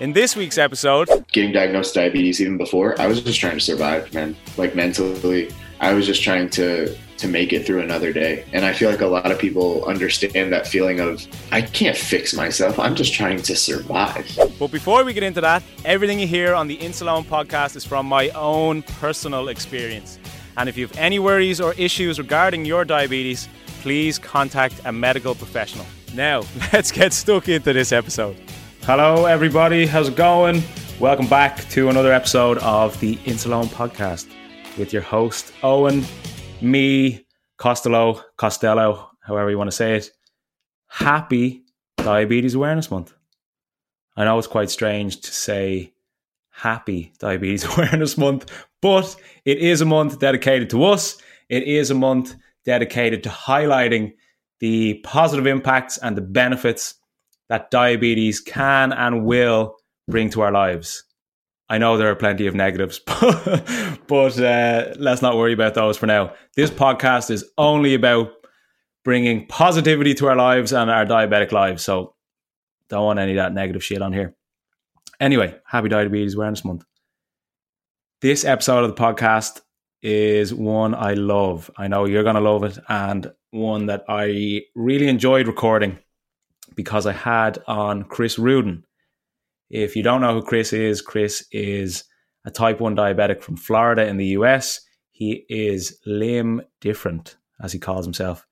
In this week's episode, getting diagnosed with diabetes even before, I was just trying to survive, man. Like mentally, I was just trying to to make it through another day. And I feel like a lot of people understand that feeling of I can't fix myself. I'm just trying to survive. But before we get into that, everything you hear on the Insuleoin podcast is from my own personal experience. And if you have any worries or issues regarding your diabetes, please contact a medical professional. Now, let's get stuck into this episode. Hello, everybody. How's it going? Welcome back to another episode of the Insuleoin podcast with your host, Eoin, me, Costello, Costello, however you want to say it. Happy Diabetes Awareness Month. I know it's quite strange to say happy Diabetes Awareness Month, but it is a month dedicated to us. It is a month dedicated to highlighting the positive impacts and the benefits that diabetes can and will bring to our lives. I know there are plenty of negatives, but uh, let's not worry about those for now. This podcast is only about bringing positivity to our lives and our diabetic lives. So don't want any of that negative shit on here. Anyway, happy Diabetes Awareness Month. This episode of the podcast is one I love. I know you're going to love it, and one that I really enjoyed recording because I had on Chris Ruden. If you don't know who Chris is, Chris is a type 1 diabetic from Florida in the US. He is limb different, as he calls himself.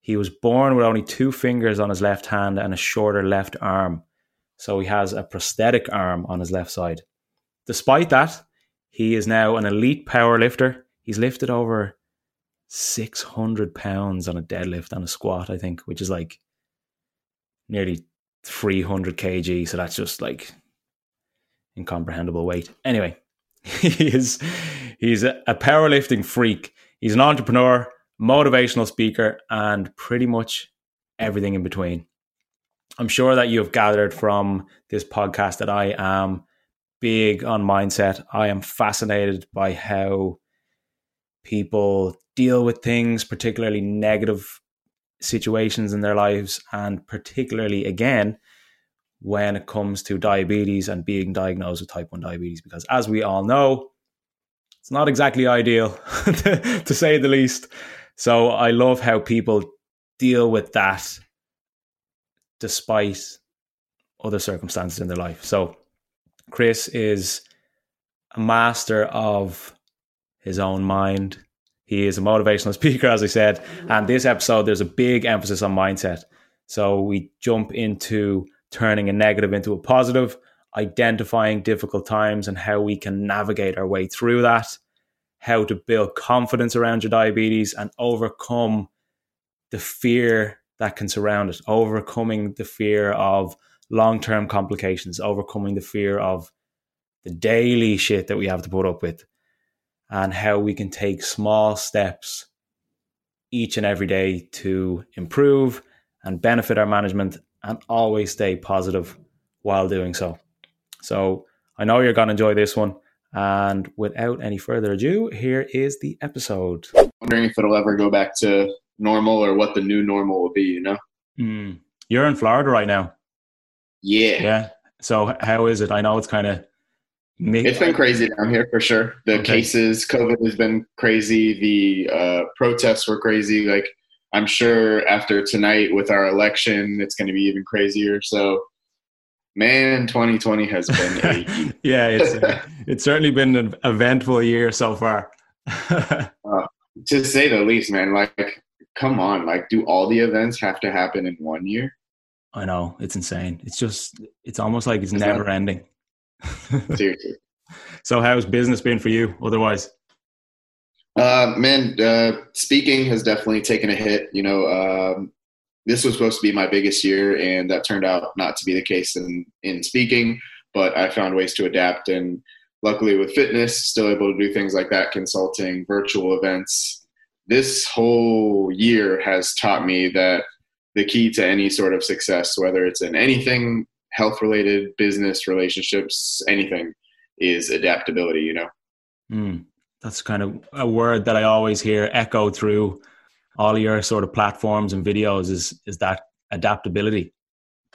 He was born with only two fingers on his left hand and a shorter left arm. So he has a prosthetic arm on his left side. Despite that, he is now an elite power lifter. He's lifted over 600 pounds on a deadlift and a squat, I think, which is like nearly 300 kg. So that's just like incomprehensible weight. Anyway, he is he's a, a powerlifting freak. He's an entrepreneur, motivational speaker, and pretty much everything in between. I'm sure that you have gathered from this podcast that I am big on mindset. I am fascinated by how people deal with things, particularly negative situations in their lives, and particularly again when it comes to diabetes and being diagnosed with type 1 diabetes. Because as we all know, it's not exactly ideal to say the least. So I love how people deal with that despite other circumstances in their life. So Chris is a master of his own mind. He is a motivational speaker, as I said. And this episode, there's a big emphasis on mindset. So we jump into turning a negative into a positive, identifying difficult times and how we can navigate our way through that, how to build confidence around your diabetes and overcome the fear that can surround it, overcoming the fear of long term complications, overcoming the fear of the daily shit that we have to put up with, and how we can take small steps each and every day to improve and benefit our management and always stay positive while doing so. So I know you're going to enjoy this one. And without any further ado, here is the episode. Wondering if it'll ever go back to normal or what the new normal will be. You know. Mm. You're in Florida right now. Yeah. Yeah. So how is it? I know it's kind of. It's been crazy down here for sure. The okay. cases, COVID has been crazy. The uh, protests were crazy. Like I'm sure after tonight with our election, it's going to be even crazier. So, man, 2020 has been a yeah, it's uh, it's certainly been an eventful year so far. uh, to say the least, man. Like, come on, like, do all the events have to happen in one year? I know it's insane. It's just it's almost like it's, it's never not, ending. seriously. So how's business been for you? Otherwise, uh, man, uh, speaking has definitely taken a hit. You know, um, this was supposed to be my biggest year, and that turned out not to be the case in in speaking. But I found ways to adapt, and luckily with fitness, still able to do things like that, consulting, virtual events. This whole year has taught me that the key to any sort of success, whether it's in anything health related, business, relationships, anything, is adaptability, you know? Mm, that's kind of a word that I always hear echo through all your sort of platforms and videos is, is that adaptability.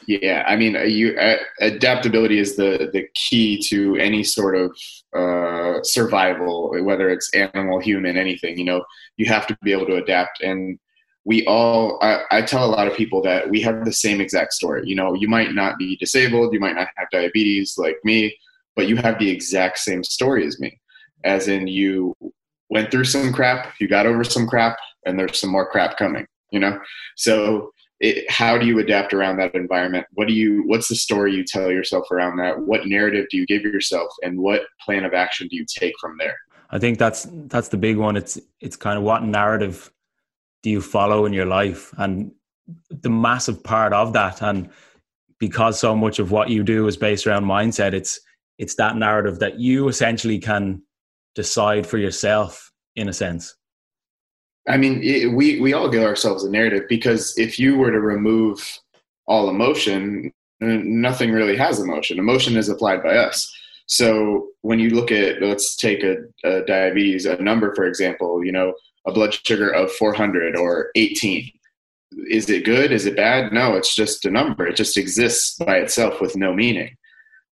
Yeah, I mean, you uh, adaptability is the the key to any sort of uh, survival, whether it's animal, human, anything. You know, you have to be able to adapt, and we all I, I, tell a lot of people that we have the same exact story. You know you might not be disabled you might not have diabetes like me but you have the exact same story as me. As in you went through some crap you got over some crap and there's some more crap coming you know? So it, how do you adapt around that environment? What do you what's the story you tell yourself around that? What narrative do you give yourself and what plan of action do you take from there? I think that's that's the big one. It's it's kind of what narrative do you follow in your life? And the massive part of that and because so much of what you do is based around mindset it's it's that narrative that you essentially can decide for yourself in a sense. I mean it, we we all give ourselves a narrative because if you were to remove all emotion nothing really has emotion. Emotion is applied by us. So when you look at let's take a, a diabetes a number for example you know a blood sugar of 400 or 18 is it good? Is it bad? No it's just a number. It just exists by itself with no meaning.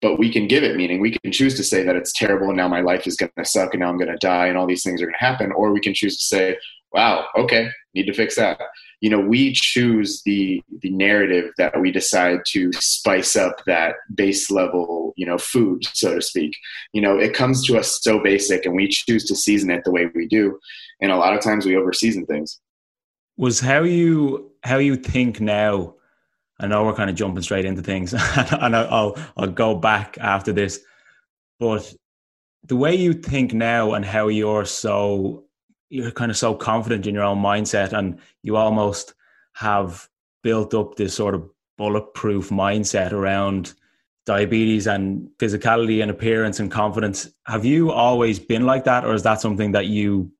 But we can give it meaning. We can choose to say that it's terrible and now my life is going to suck and now i'm going to die and all these things are going to happen. Or we can choose to say wow okay need to fix that. You know we choose the the narrative that we decide to spice up that base level you know food so to speak. You know it comes to us so basic and we choose to season it the way we do and a lot of times we overseason things. Was how you how you think now? I know we're kind of jumping straight into things, and I'll I'll go back after this, but the way you think now and how you're so you're kind of so confident in your own mindset and you almost have built up this sort of bulletproof mindset around diabetes and physicality and appearance and confidence have you always been like that or is that something that you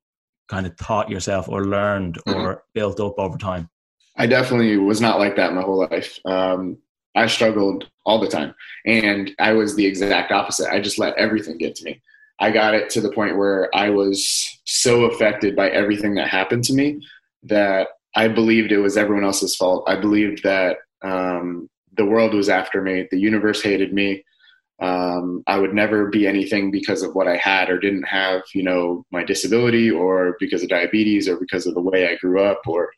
kind of taught yourself or learned mm-hmm. or built up over time? I definitely was not like that my whole life. Um, I struggled all the time, and I was the exact opposite. I just let everything get to me. I got it to the point where I was so affected by everything that happened to me that I believed it was everyone else's fault. I believed that um, the world was after me, the universe hated me, um, I would never be anything because of what I had or didn't have, you know, my disability or because of diabetes or because of the way I grew up or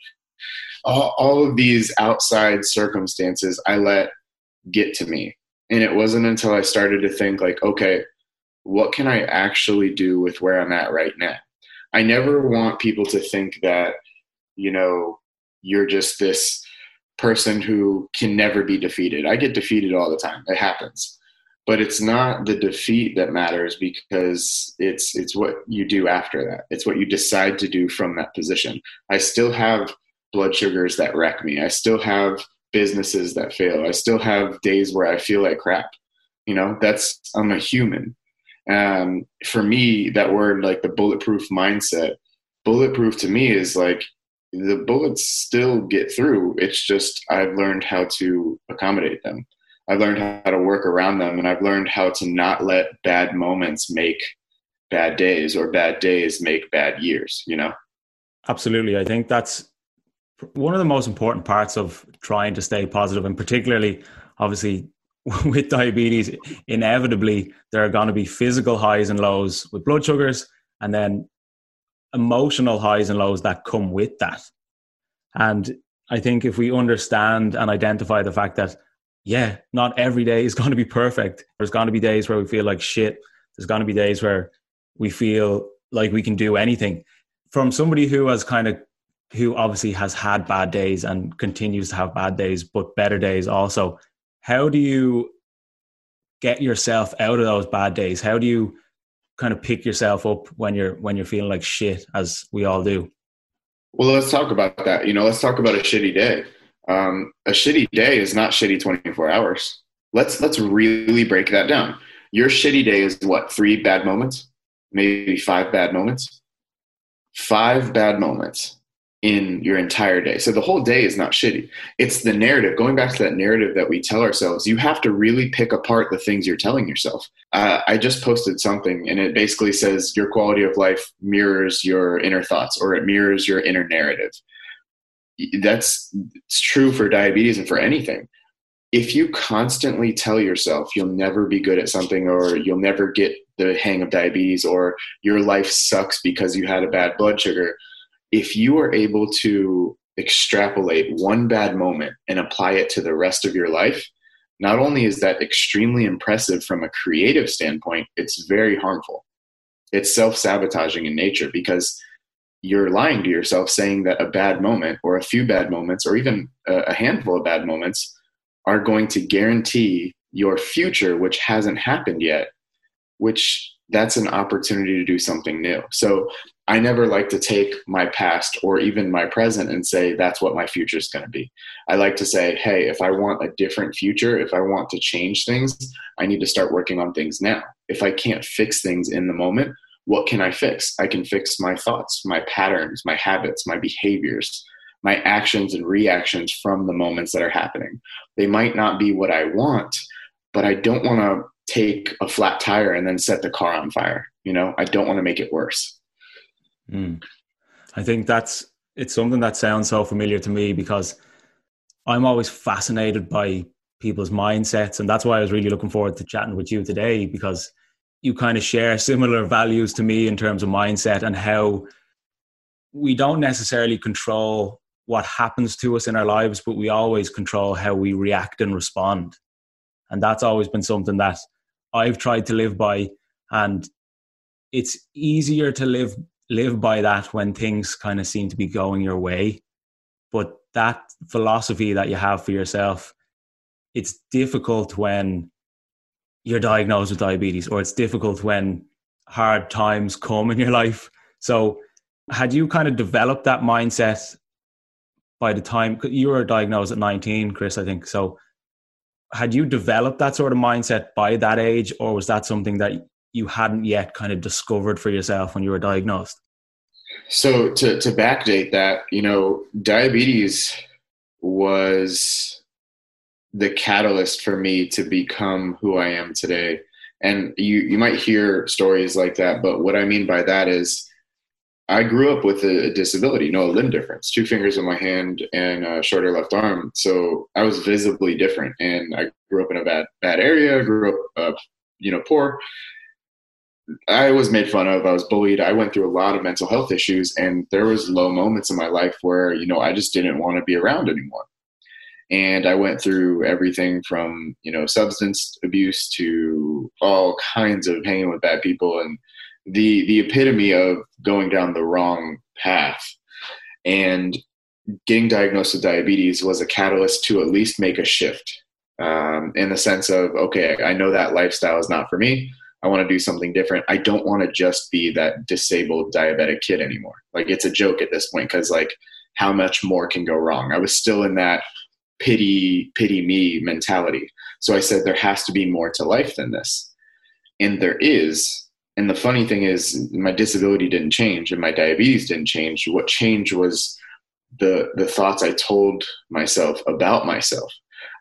all, all of these outside circumstances I let get to me. And it wasn't until I started to think, like, okay, what can I actually do with where I'm at right now? I never want people to think that, you know, you're just this person who can never be defeated. I get defeated all the time. It happens but it's not the defeat that matters because it's it's what you do after that. It's what you decide to do from that position. I still have blood sugars that wreck me. I still have businesses that fail. I still have days where i feel like crap. You know that's i'm a human. Um, for me that word like the bulletproof mindset bulletproof to me is like the bullets still get through. It's just i've learned how to accommodate them I've learned how to work around them and I've learned how to not let bad moments make bad days or bad days make bad years, you know? Absolutely. I think that's one of the most important parts of trying to stay positive, and particularly, obviously, with diabetes, inevitably there are going to be physical highs and lows with blood sugars, and then emotional highs and lows that come with that. And I think if we understand and identify the fact that, yeah, not every day is going to be perfect. There's going to be days where we feel like shit. There's going to be days where we feel like we can do anything. From somebody who has kind of who obviously has had bad days and continues to have bad days, but better days also. How do you get yourself out of those bad days? How do you kind of pick yourself up when you're when you're feeling like shit, as we all do? Well, let's talk about that. You know, let's talk about a shitty day. Um, a shitty day is not shitty 24 hours. Let's let's really break that down. Your shitty day is what? Three bad moments, maybe five bad moments. Five bad moments in your entire day. So the whole day is not shitty. It's the narrative. Going back to that narrative that we tell ourselves, you have to really pick apart the things you're telling yourself. Uh, I just posted something and it basically says your quality of life mirrors your inner thoughts or it mirrors your inner narrative. That's it's true for diabetes and for anything. If you constantly tell yourself you'll never be good at something or you'll never get the hang of diabetes or your life sucks because you had a bad blood sugar, if you are able to extrapolate one bad moment and apply it to the rest of your life, not only is that extremely impressive from a creative standpoint, it's very harmful. It's self sabotaging in nature because you're lying to yourself saying that a bad moment or a few bad moments or even a handful of bad moments are going to guarantee your future, which hasn't happened yet, which that's an opportunity to do something new. So I never like to take my past or even my present and say that's what my future is going to be. I like to say, hey, if I want a different future, if I want to change things, I need to start working on things now. If I can't fix things in the moment, what can I fix? I can fix my thoughts, my patterns, my habits, my behaviors, my actions and reactions from the moments that are happening. They might not be what I want, but I don't want to take a flat tire and then set the car on fire. You know, I don't want to make it worse. Mm. I think that's it's something that sounds so familiar to me because I'm always fascinated by people's mindsets, and that's why I was really looking forward to chatting with you today because you kind of share similar values to me in terms of mindset and how we don't necessarily control what happens to us in our lives, but we always control how we react and respond. And that's always been something that I've tried to live by. And it's easier to live live by that when things kind of seem to be going your way. But that philosophy that you have for yourself, it's difficult when you're diagnosed with diabetes, or it's difficult when hard times come in your life. So, had you kind of developed that mindset by the time you were diagnosed at 19, Chris? I think so. Had you developed that sort of mindset by that age, or was that something that you hadn't yet kind of discovered for yourself when you were diagnosed? So to to backdate that, you know, diabetes was the catalyst for me to become who I am today. And you you might hear stories like that, but what I mean by that is I grew up with a, disability, no a limb difference, two fingers in my hand and a shorter left arm. So I was visibly different, and I grew up in a bad bad area. Grew up, uh, you know, poor, I was made fun of. I was bullied. I went through a lot of mental health issues, and there was low moments in my life where you know I just didn't want to be around anymore. And I went through everything from you know substance abuse to all kinds of hanging with bad people, and the the epitome of going down the wrong path. And getting diagnosed with diabetes was a catalyst to at least make a shift um, in the sense of okay, I know that lifestyle is not for me I want to do something different. I don't want to just be that disabled diabetic kid anymore. Like it's a joke at this point because like how much more can go wrong? I was still in that pity pity me mentality. So I said there has to be more to life than this. And there is. And the funny thing is my disability didn't change and my diabetes didn't change. What changed was the the thoughts I told myself about myself.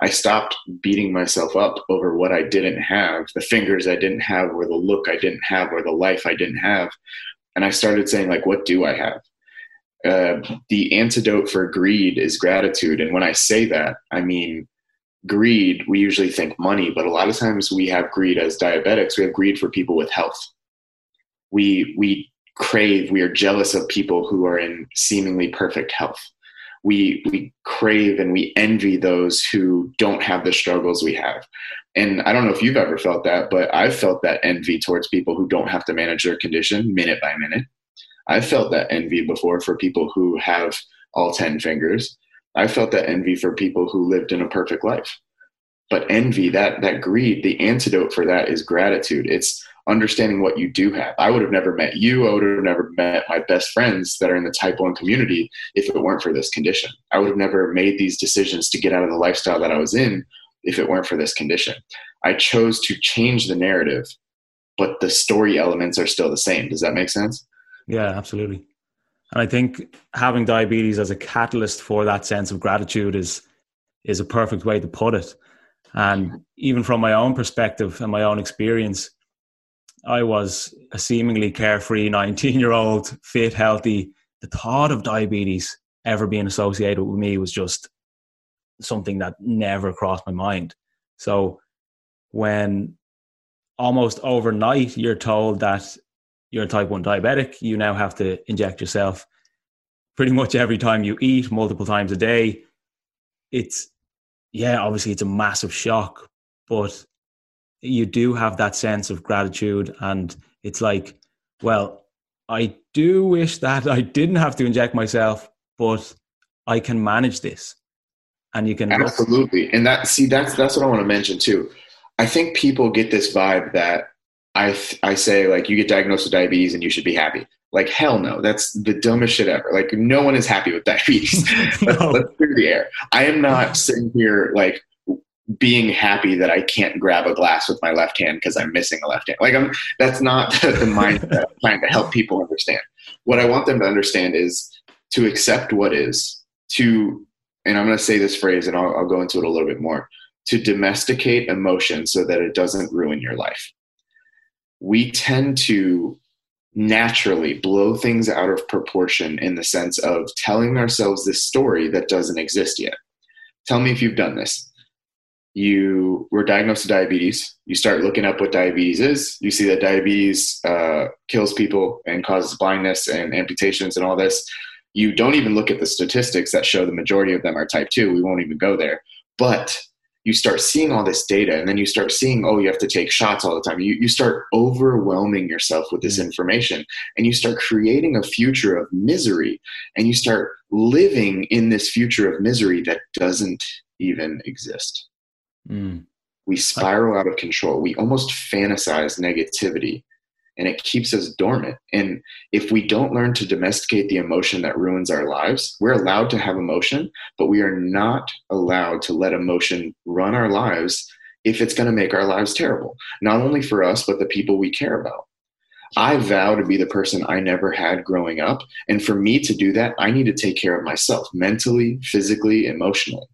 I stopped beating myself up over what I didn't have, the fingers I didn't have, or the look I didn't have, or the life I didn't have. And I started saying, like, what do I have? Uh, the antidote for greed is gratitude. And when I say that, I mean greed. We usually think money, but a lot of times we have greed as diabetics. We have greed for people with health. We we crave. We are jealous of people who are in seemingly perfect health. We we crave and we envy those who don't have the struggles we have. And I don't know if you've ever felt that, but I've felt that envy towards people who don't have to manage their condition minute by minute I've felt that envy before for people who have all 10 fingers. I felt that envy for people who lived in a perfect life. But envy, that that greed, the antidote for that is gratitude. It's understanding what you do have. I would have never met you. I would have never met my best friends that are in the type 1 community if it weren't for this condition. I would have never made these decisions to get out of the lifestyle that I was in if it weren't for this condition. I chose to change the narrative, but the story elements are still the same. Does that make sense? Yeah, absolutely. And I think having diabetes as a catalyst for that sense of gratitude is is a perfect way to put it. And even from my own perspective and my own experience, I was a seemingly carefree 19 year old, fit, healthy. The thought of diabetes ever being associated with me was just something that never crossed my mind. So when almost overnight you're told that you're a type 1 diabetic, you now have to inject yourself pretty much every time you eat, multiple times a day. It's, yeah, obviously it's a massive shock, but you do have that sense of gratitude. And it's like, well, I do wish that I didn't have to inject myself, but I can manage this. And you can absolutely. And that, see, that's, that's what I want to mention too. I think people get this vibe that I I say like you get diagnosed with diabetes and you should be happy. Like hell no, that's the dumbest shit ever. Like no one is happy with diabetes. no. let's, let's clear the air. I am not sitting here like being happy that I can't grab a glass with my left hand because I'm missing a left hand. Like I'm that's not the mindset I'm trying to help people understand. What I want them to understand is to accept what is, to and I'm going to say this phrase and I'll, I'll go into it a little bit more to domesticate emotion so that it doesn't ruin your life we tend to naturally blow things out of proportion in the sense of telling ourselves this story that doesn't exist yet. Tell me if you've done this. You were diagnosed with diabetes. You start looking up what diabetes is. You see that diabetes uh, kills people and causes blindness and amputations and all this. You don't even look at the statistics that show the majority of them are type 2. We won't even go there. But you start seeing all this data and then you start seeing oh you have to take shots all the time you, you start overwhelming yourself with this mm. information and you start creating a future of misery and you start living in this future of misery that doesn't even exist mm. we spiral out of control we almost fantasize negativity and it keeps us dormant. And if we don't learn to domesticate the emotion that ruins our lives, we're allowed to have emotion, but we are not allowed to let emotion run our lives if it's going to make our lives terrible, not only for us, but the people we care about. I vow to be the person I never had growing up. And for me to do that, I need to take care of myself mentally, physically, emotionally.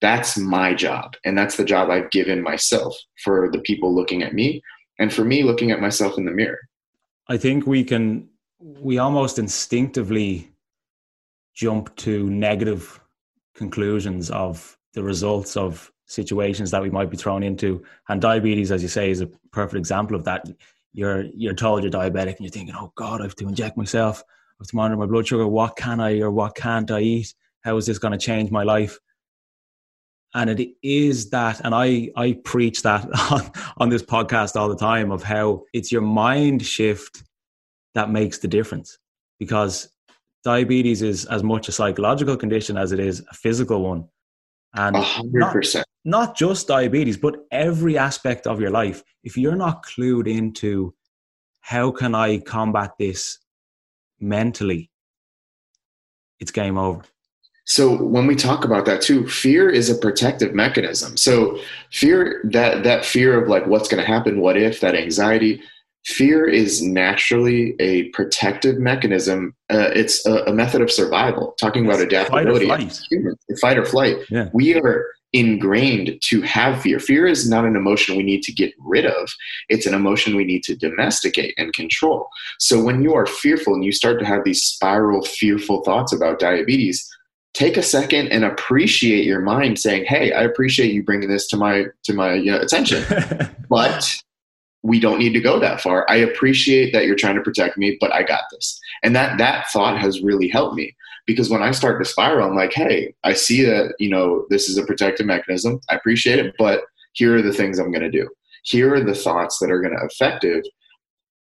That's my job. And that's the job I've given myself for the people looking at me and for me looking at myself in the mirror. I think we can we almost instinctively jump to negative conclusions of the results of situations that we might be thrown into. And diabetes as you say is a perfect example of that. You're you're told you're diabetic and you're thinking oh god i have to inject myself. I have to monitor my blood sugar. What can i or what can't i eat? How is this going to change my life and it is that and i i preach that on, on this podcast all the time of how it's your mind shift that makes the difference. Because diabetes is as much a psychological condition as it is a physical one. And 100% not, not just diabetes but every aspect of your life. If you're not clued into how can i combat this mentally it's game over so when we talk about that too fear is a protective mechanism so fear that that fear of like what's going to happen what if that anxiety fear is naturally a protective mechanism uh, it's a, a, method of survival talking about adaptability fight or flight, fight or flight. Yeah. we are ingrained to have fear. Fear is not an emotion we need to get rid of, it's an emotion we need to domesticate and control. So when you are fearful and you start to have these spiral, fearful thoughts about diabetes, take a second and appreciate your mind saying hey i appreciate you bringing this to my to my you know, attention but we don't need to go that far i appreciate that you're trying to protect me but i got this and that that thought has really helped me because when I start to spiral, I'm like, hey, I see that, you know, this is a protective mechanism. I appreciate it, but here are the things I'm going to do. Here are the thoughts that are going to affect it.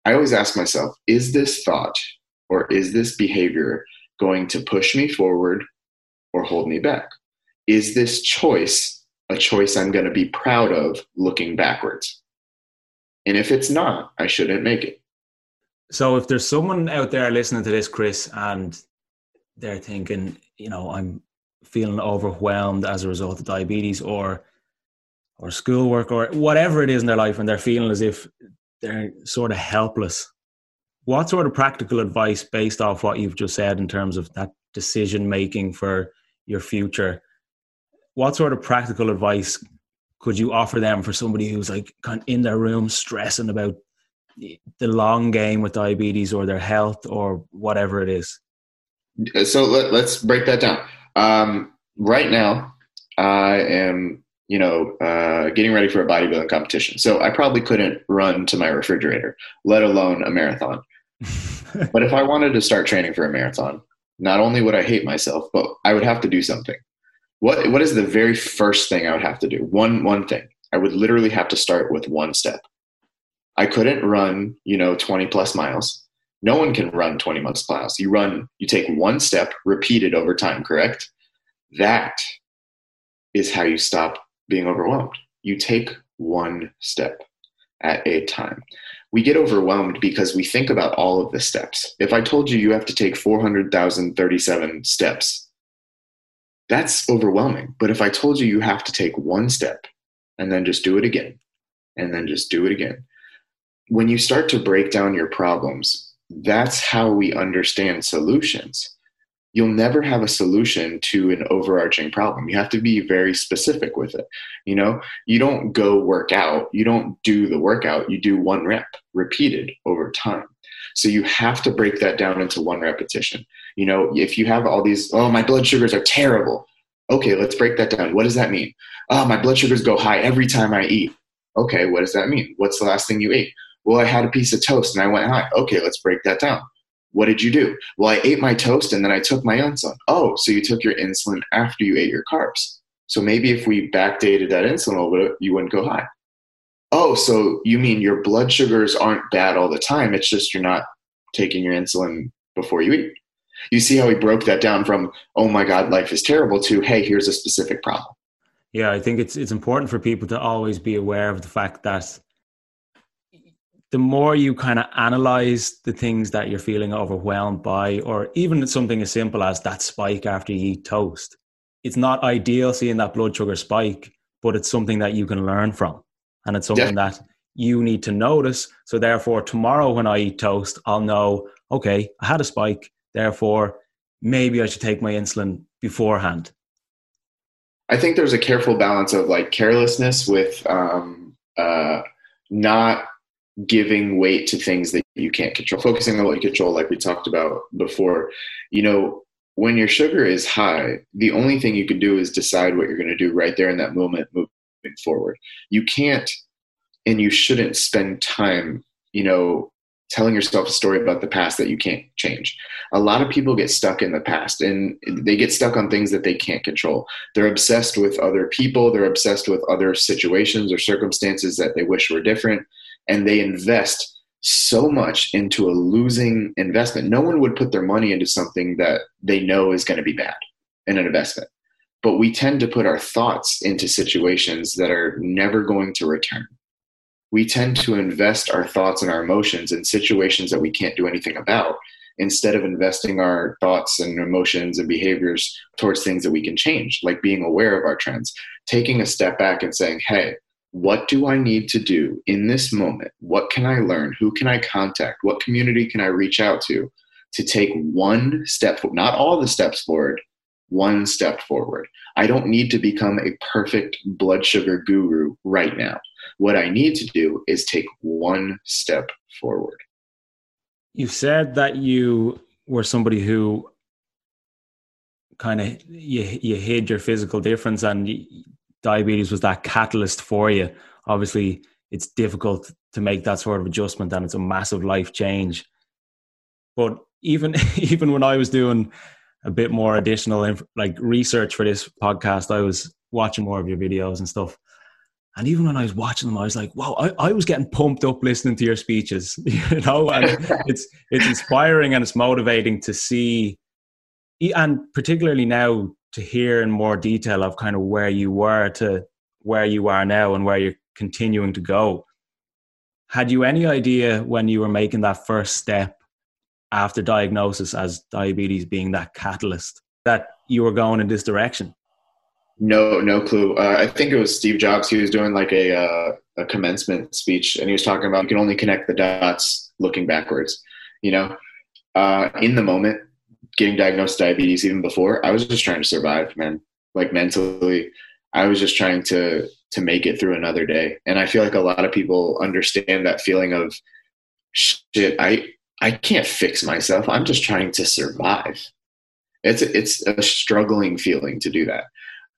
I always ask myself, is this thought or is this behavior going to push me forward or hold me back? Is this choice a choice I'm going to be proud of looking backwards? And if it's not, I shouldn't make it. So if there's someone out there listening to this, Chris, and they're thinking, you know, I'm feeling overwhelmed as a result of diabetes or or schoolwork or whatever it is in their life and they're feeling as if they're sort of helpless. What sort of practical advice based off what you've just said in terms of that decision making for your future? What sort of practical advice could you offer them for somebody who's like kind of in their room stressing about the long game with diabetes or their health or whatever it is? so let, us break that down. Um, right now, I am, you know, uh, getting ready for a bodybuilding competition. So I probably couldn't run to my refrigerator, let alone a marathon. but if I wanted to start training for a marathon, not only would I hate myself, but I would have to do something. What What is the very first thing I would have to do? One One thing. I would literally have to start with one step. I couldn't run, you know, 20 plus miles no one can run 20 plus miles. You run, you take one step, repeated over time, correct? That is how you stop being overwhelmed. You take one step at a time. We get overwhelmed because we think about all of the steps. If I told you you have to take 400,037 steps, that's overwhelming. But if I told you you have to take one step and then just do it again, and then just do it again, when you start to break down your problems, that's how we understand solutions. You'll never have a solution to an overarching problem. You have to be very specific with it. You know, you don't go work out, you don't do the workout, you do one rep repeated over time. So you have to break that down into one repetition. You know, if you have all these, oh, my blood sugars are terrible. Okay, let's break that down. What does that mean? Oh, my blood sugars go high every time I eat. Okay, what does that mean? What's the last thing you ate? Well, I had a piece of toast and I went high. Okay, let's break that down. What did you do? Well, I ate my toast and then I took my insulin. Oh, so you took your insulin after you ate your carbs. So maybe if we backdated that insulin a little bit, you wouldn't go high. Oh, so you mean your blood sugars aren't bad all the time. It's just you're not taking your insulin before you eat. You see how he broke that down from, oh my God, life is terrible to, hey, here's a specific problem. Yeah, I think it's it's important for people to always be aware of the fact that the more you kind of analyze the things that you're feeling overwhelmed by, or even something as simple as that spike after you eat toast, it's not ideal seeing that blood sugar spike, but it's something that you can learn from. And it's something yeah. that you need to notice. So, therefore, tomorrow when I eat toast, I'll know, okay, I had a spike. Therefore, maybe I should take my insulin beforehand. I think there's a careful balance of like carelessness with um, uh, not giving weight to things that you can't control, focusing on what you control, like we talked about before. You know, when your sugar is high, the only thing you can do is decide what you're going to do right there in that moment moving forward. You can't and you shouldn't spend time, you know, telling yourself a story about the past that you can't change. A lot of people get stuck in the past and they get stuck on things that they can't control. They're obsessed with other people, they're obsessed with other situations or circumstances that they wish were different and they invest so much into a losing investment. No one would put their money into something that they know is going to be bad in an investment. But we tend to put our thoughts into situations that are never going to return. We tend to invest our thoughts and our emotions in situations that we can't do anything about instead of investing our thoughts and emotions and behaviors towards things that we can change, like being aware of our trends, taking a step back and saying, hey, what do I need to do in this moment? What can I learn? Who can I contact? What community can I reach out to to take one step, not all the steps forward, one step forward. I don't need to become a perfect blood sugar guru right now. What I need to do is take one step forward. You've said that you were somebody who kind of you you hid your physical difference and diabetes was that catalyst for you. Obviously, it's difficult to make that sort of adjustment and it's a massive life change. But even even when I was doing a bit more additional like research for this podcast, I was watching more of your videos and stuff. And even when I was watching them, I was like, wow, I, I was getting pumped up listening to your speeches, you know, and it's, it's inspiring and it's motivating to see, and particularly now to hear in more detail of kind of where you were to where you are now and where you're continuing to go. Had you any idea when you were making that first step after diagnosis as diabetes being that catalyst that you were going in this direction? No, no clue. Uh, I think it was Steve Jobs. He was doing like a uh, a commencement speech, and he was talking about you can only connect the dots looking backwards. You know, uh, in the moment, getting diagnosed diabetes even before, I was just trying to survive, man. Like mentally, I was just trying to to make it through another day. And I feel like a lot of people understand that feeling of shit. I I can't fix myself. I'm just trying to survive. It's it's a struggling feeling to do that.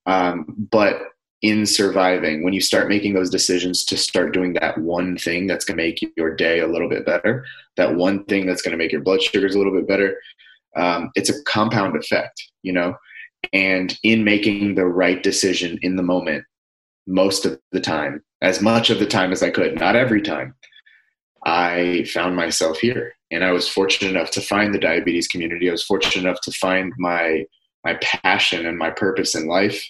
Um, but in surviving, when you start making those decisions to start doing that one thing that's going to make your day a little bit better, that one thing that's going to make your blood sugars a little bit better, um, it's a compound effect, you know. And in making the right decision in the moment, most of the time, as much of the time as I could, not every time, I found myself here. And I was fortunate enough to find the diabetes community. I was fortunate enough to find my my passion and my purpose in life.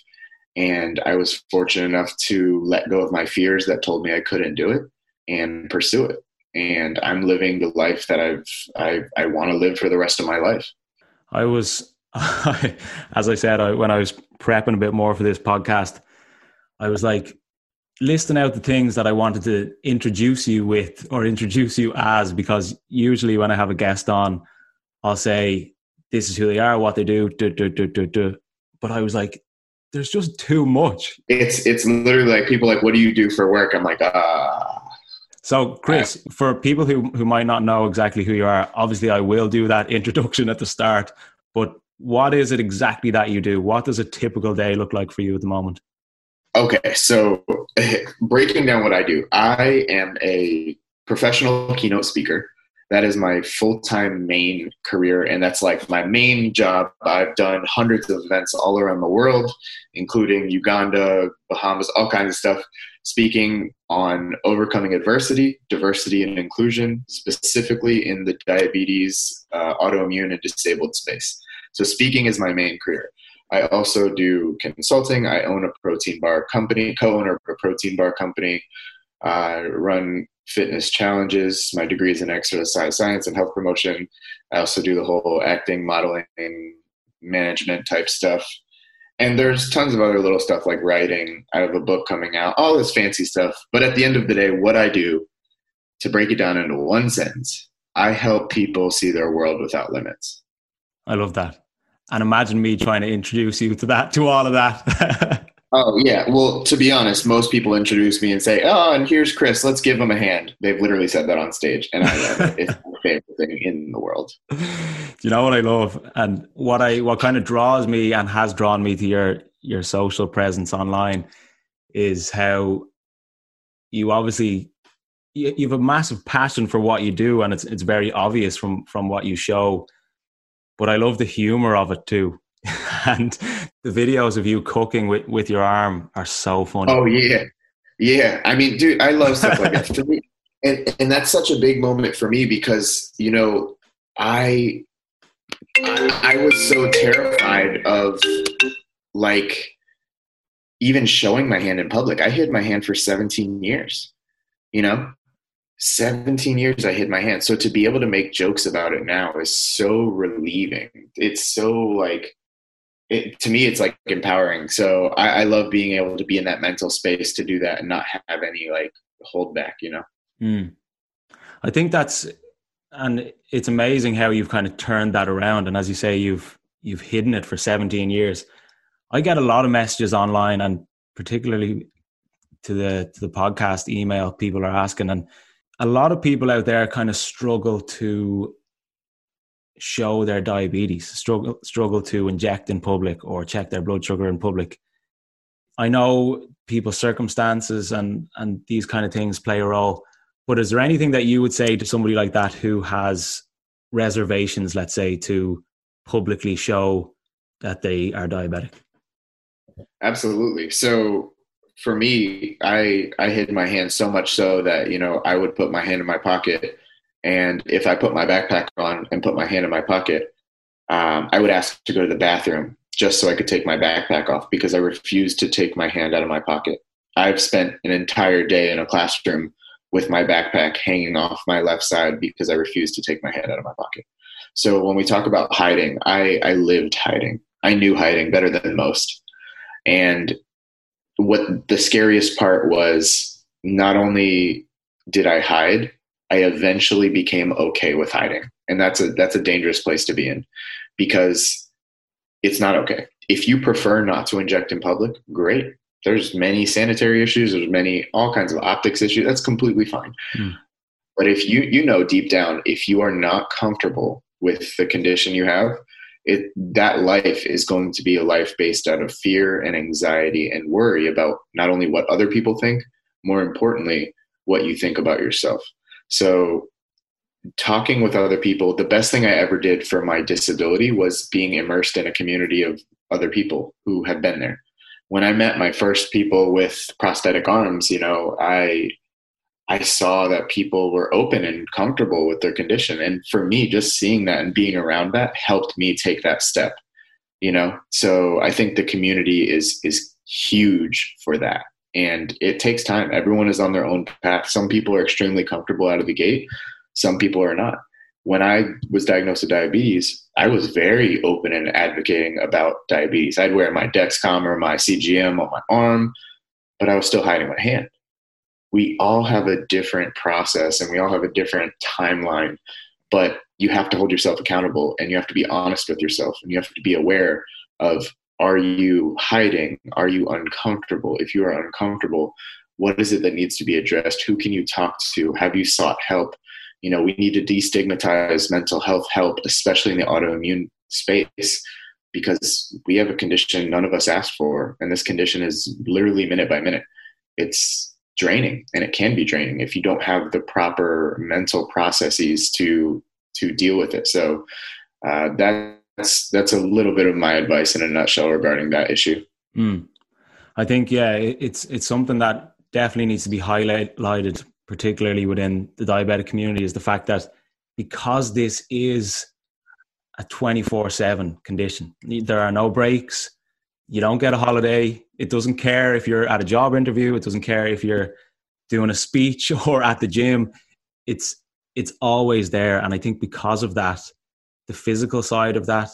And I was fortunate enough to let go of my fears that told me I couldn't do it and pursue it. And I'm living the life that I've I, I want to live for the rest of my life. I was, as I said, I, when I was prepping a bit more for this podcast, I was like, listing out the things that I wanted to introduce you with or introduce you as, because usually when I have a guest on, I'll say, this is who they are, what they do, do, do, do, do, do. But I was like, there's just too much. It's it's literally like people like, what do you do for work? I'm like, ah. So, Chris, for people who, who might not know exactly who you are, obviously I will do that introduction at the start. But what is it exactly that you do? What does a typical day look like for you at the moment? Okay, so breaking down what I do, I am a professional keynote speaker. That is my full time main career, and that's like my main job. I've done hundreds of events all around the world, including Uganda, Bahamas, all kinds of stuff, speaking on overcoming adversity, diversity, and inclusion, specifically in the diabetes, uh, autoimmune, and disabled space. So, speaking is my main career. I also do consulting. I own a protein bar company, co-owner of a protein bar company. I run fitness challenges. My degree is in exercise science and health promotion. I also do the whole acting, modeling, management type stuff. And there's tons of other little stuff like writing. I have a book coming out, all this fancy stuff. But at the end of the day, what I do, to break it down into one sentence, I help people see their world without limits. I love that and imagine me trying to introduce you to that to all of that oh yeah. Well to be honest most people introduce me and say oh and here's chris. Let's give him a hand. They've literally said that on stage and i love it. It's my favorite thing in the world. You know what i love? And what i what kind of draws me and has drawn me to your your social presence online is how you obviously you, you have a massive passion for what you do and it's it's very obvious from from what you show. But I love the humor of it too. And the videos of you cooking with, with your arm are so funny. Oh yeah. Yeah. I mean, dude, I love stuff like that. Me, and and that's such a big moment for me because, you know, I I, I was so terrified of like even showing my hand in public. I hid my hand for 17 years. You know? 17 years I hid my hand. So to be able to make jokes about it now is so relieving. It's so like, it, to me, it's like empowering. So I, I, love being able to be in that mental space to do that and not have any like hold back, you know? Mm. I think that's, and it's amazing how you've kind of turned that around. And as you say, you've, you've hidden it for 17 years. I get a lot of messages online and particularly to the to the podcast email people are asking and a lot of people out there kind of struggle to show their diabetes, struggle struggle to inject in public or check their blood sugar in public. I know people's circumstances and and these kind of things play a role, but is there anything that you would say to somebody like that who has reservations, let's say, to publicly show that they are diabetic? Absolutely. So for me, I I hid my hand so much so that you know I would put my hand in my pocket, and if I put my backpack on and put my hand in my pocket, um, I would ask to go to the bathroom just so I could take my backpack off because I refused to take my hand out of my pocket. I've spent an entire day in a classroom with my backpack hanging off my left side because I refused to take my hand out of my pocket. So when we talk about hiding, I, I lived hiding. I knew hiding better than most. And what the scariest part was not only did I hide, I eventually became okay with hiding. And that's a that's a dangerous place to be in because it's not okay. If you prefer not to inject in public, great. There's many sanitary issues, there's many all kinds of optics issues. That's completely fine. Mm. But if you you know deep down if you are not comfortable with the condition you have, it that life is going to be a life based out of fear and anxiety and worry about not only what other people think more importantly what you think about yourself so talking with other people the best thing i ever did for my disability was being immersed in a community of other people who have been there when i met my first people with prosthetic arms you know i I saw that people were open and comfortable with their condition. And for me, just seeing that and being around that helped me take that step. You know, so I think the community is is huge for that. And it takes time. Everyone is on their own path. Some people are extremely comfortable out of the gate, some people are not. When I was diagnosed with diabetes, I was very open and advocating about diabetes. I'd wear my Dexcom or my CGM on my arm, but I was still hiding my hand we all have a different process and we all have a different timeline but you have to hold yourself accountable and you have to be honest with yourself and you have to be aware of are you hiding? Are you uncomfortable? If you are uncomfortable what is it that needs to be addressed? Who can you talk to? Have you sought help? You know we need to destigmatize mental health help especially in the autoimmune space because we have a condition none of us asked for and this condition is literally minute by minute. It's draining and it can be draining if you don't have the proper mental processes to to deal with it. So uh, that's that's a little bit of my advice in a nutshell regarding that issue mm. i think yeah it's it's something that definitely needs to be highlighted particularly within the diabetic community is the fact that because this is a 24-7 condition there are no breaks you don't get a holiday. It doesn't care if you're at a job interview. It doesn't care if you're doing a speech or at the gym. It's it's always there, and I think because of that, the physical side of that,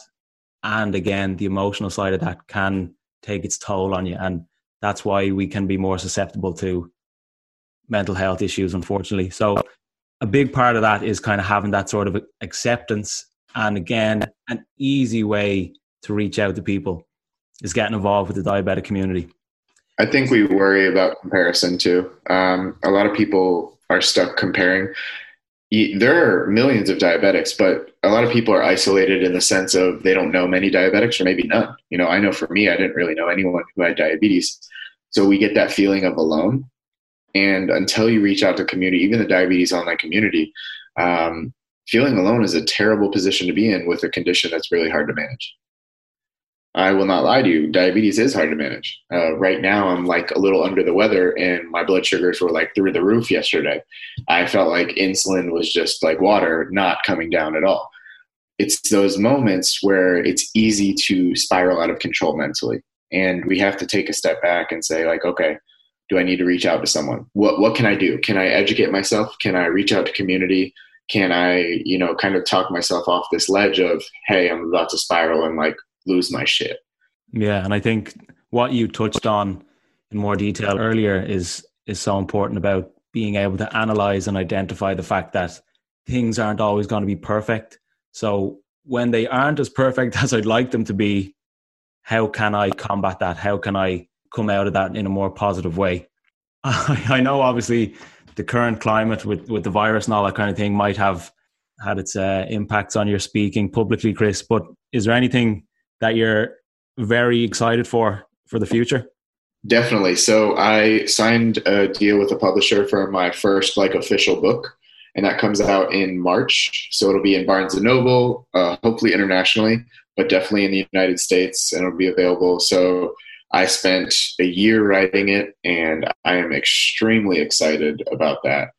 and again the emotional side of that, can take its toll on you, and that's why we can be more susceptible to mental health issues, unfortunately. So, a big part of that is kind of having that sort of acceptance, and again, an easy way to reach out to people is getting involved with the diabetic community? I think we worry about comparison too. Um, a lot of people are stuck comparing. There are millions of diabetics, but a lot of people are isolated in the sense of they don't know many diabetics or maybe none. You know, I know for me, I didn't really know anyone who had diabetes. So we get that feeling of alone. And until you reach out to community, even the diabetes online community, um, feeling alone is a terrible position to be in with a condition that's really hard to manage. I will not lie to you, diabetes is hard to manage. Uh, right now, I'm like a little under the weather, and my blood sugars were like through the roof yesterday. I felt like insulin was just like water, not coming down at all. It's those moments where it's easy to spiral out of control mentally, and we have to take a step back and say, like, okay, do I need to reach out to someone? What what can I do? Can I educate myself? Can I reach out to community? Can I, you know, kind of talk myself off this ledge of, hey, I'm about to spiral and like lose my shit. Yeah, and I think what you touched on in more detail earlier is is so important about being able to analyze and identify the fact that things aren't always going to be perfect. So when they aren't as perfect as I'd like them to be, how can I combat that? How can I come out of that in a more positive way? I know obviously the current climate with, with the virus and all that kind of thing might have had its uh, impacts on your speaking publicly, Chris. But is there anything that you're very excited for for the future? Definitely. So I signed a deal with a publisher for my first like official book, and that comes out in March. So it'll be in Barnes and Noble, uh, hopefully internationally, but definitely in the United States, and it'll be available. So I spent a year writing it, and I am extremely excited about that.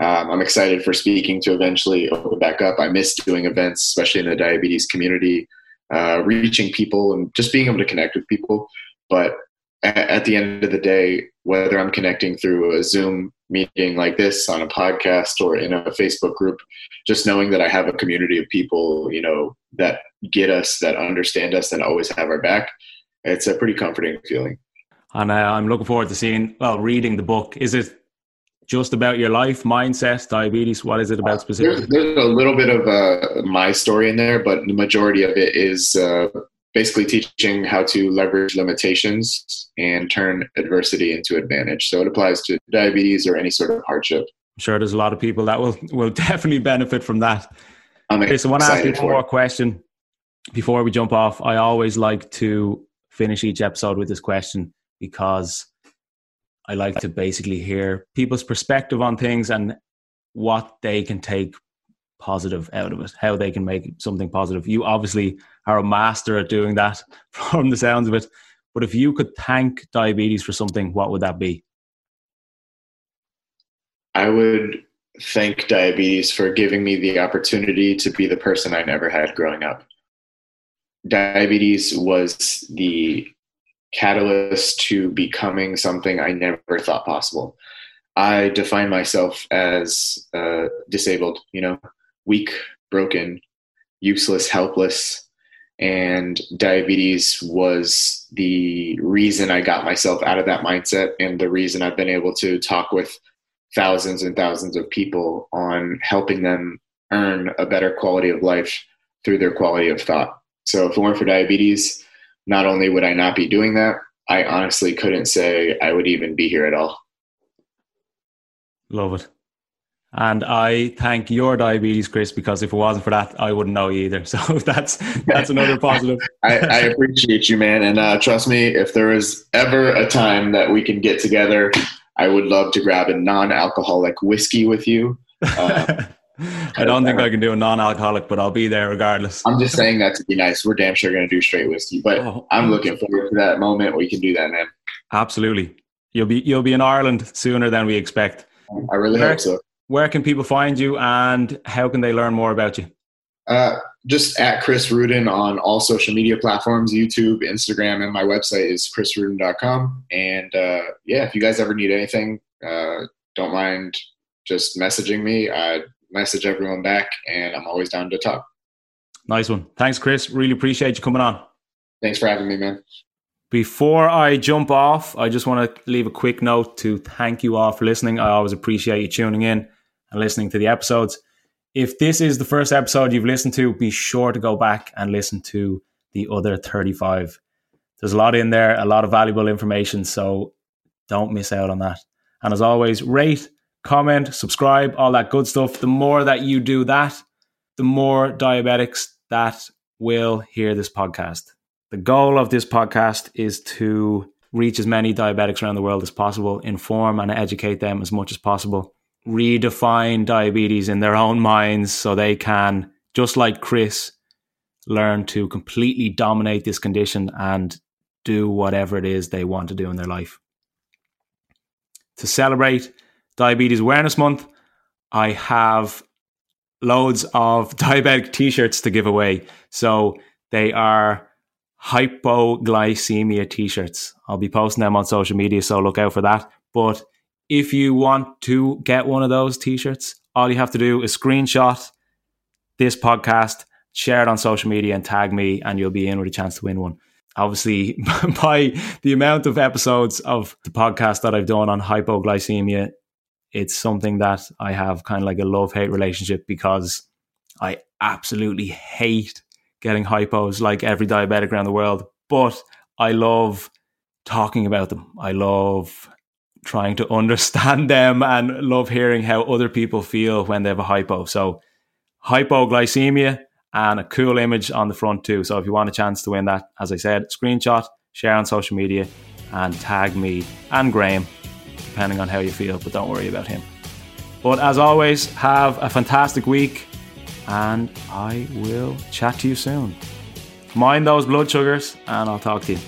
Um, I'm excited for speaking to eventually open back up. I miss doing events, especially in the diabetes community, uh, reaching people and just being able to connect with people. But at, the end of the day, whether I'm connecting through a Zoom meeting like this on a podcast or in a Facebook group, just knowing that I have a community of people, you know, that get us, that understand us, and always have our back, it's a pretty comforting feeling. And uh, I'm looking forward to seeing, well, reading the book. Is it just about your life, mindset, diabetes? What is it about specifically? There's, there's a little bit of uh, my story in there, but the majority of it is uh, basically teaching how to leverage limitations and turn adversity into advantage. So it applies to diabetes or any sort of hardship. I'm sure there's a lot of people that will will definitely benefit from that. I'm okay, so I want to ask you one more question before we jump off. I always like to finish each episode with this question because I like to basically hear people's perspective on things and what they can take positive out of it, how they can make something positive. You obviously are a master at doing that from the sounds of it. But if you could thank diabetes for something, what would that be? I would thank diabetes for giving me the opportunity to be the person I never had growing up. Diabetes was the catalyst to becoming something I never thought possible. I define myself as uh, disabled, you know, weak, broken, useless, helpless. And diabetes was the reason I got myself out of that mindset and the reason I've been able to talk with thousands and thousands of people on helping them earn a better quality of life through their quality of thought. So if it weren't for diabetes, not only would I not be doing that, I honestly couldn't say I would even be here at all. Love it. And I thank your diabetes, Chris, because if it wasn't for that, I wouldn't know either. So that's that's another positive. I, I, appreciate you, man, and uh, trust me. If there is ever a time that we can get together, I would love to grab a non-alcoholic whiskey with you. Uh, I don't think I can do a non-alcoholic, but I'll be there regardless. I'm just saying that to be nice. We're damn sure going to do straight whiskey, but oh, I'm looking forward to that moment where you can do that, man. Absolutely, you'll be you'll be in Ireland sooner than we expect. I really where, hope so. Where can people find you, and how can they learn more about you? Uh, just at Chris Ruden on all social media platforms, YouTube, Instagram, and my website is chrisruden.com. And uh, yeah, if you guys ever need anything, uh, don't mind just messaging me. I message everyone back, and I'm always down to talk. Nice one. Thanks, Chris. Really appreciate you coming on. Thanks for having me, man. Before I jump off, I just want to leave a quick note to thank you all for listening. I always appreciate you tuning in and listening to the episodes. If this is the first episode you've listened to, be sure to go back and listen to the other 35. There's a lot in there, a lot of valuable information, so don't miss out on that. And as always, rate, comment, subscribe, all that good stuff. The more that you do that, the more diabetics that will hear this podcast. The goal of this podcast is to reach as many diabetics around the world as possible, inform and educate them as much as possible, redefine diabetes in their own minds so they can, just like Chris, learn to completely dominate this condition and do whatever it is they want to do in their life. To celebrate Diabetes Awareness Month, I have loads of diabetic t shirts to give away. So they are hypoglycemia t shirts. I'll be posting them on social media, so look out for that. But if you want to get one of those t shirts, all you have to do is screenshot this podcast, share it on social media, and tag me, and you'll be in with a chance to win one. Obviously, by the amount of episodes of the podcast that I've done on hypoglycemia, it's something that I have kind of like a love hate relationship because I absolutely hate getting hypos like every diabetic around the world, but I love talking about them. I love trying to understand them and love hearing how other people feel when they have a hypo. So, hypoglycemia and a cool image on the front too. So, if you want a chance to win that, as I said, screenshot, share on social media, and tag me and Graham, depending on how you feel, but don't worry about him. But as always, have a fantastic week and I will chat to you soon. Mind those blood sugars, and I'll talk to you.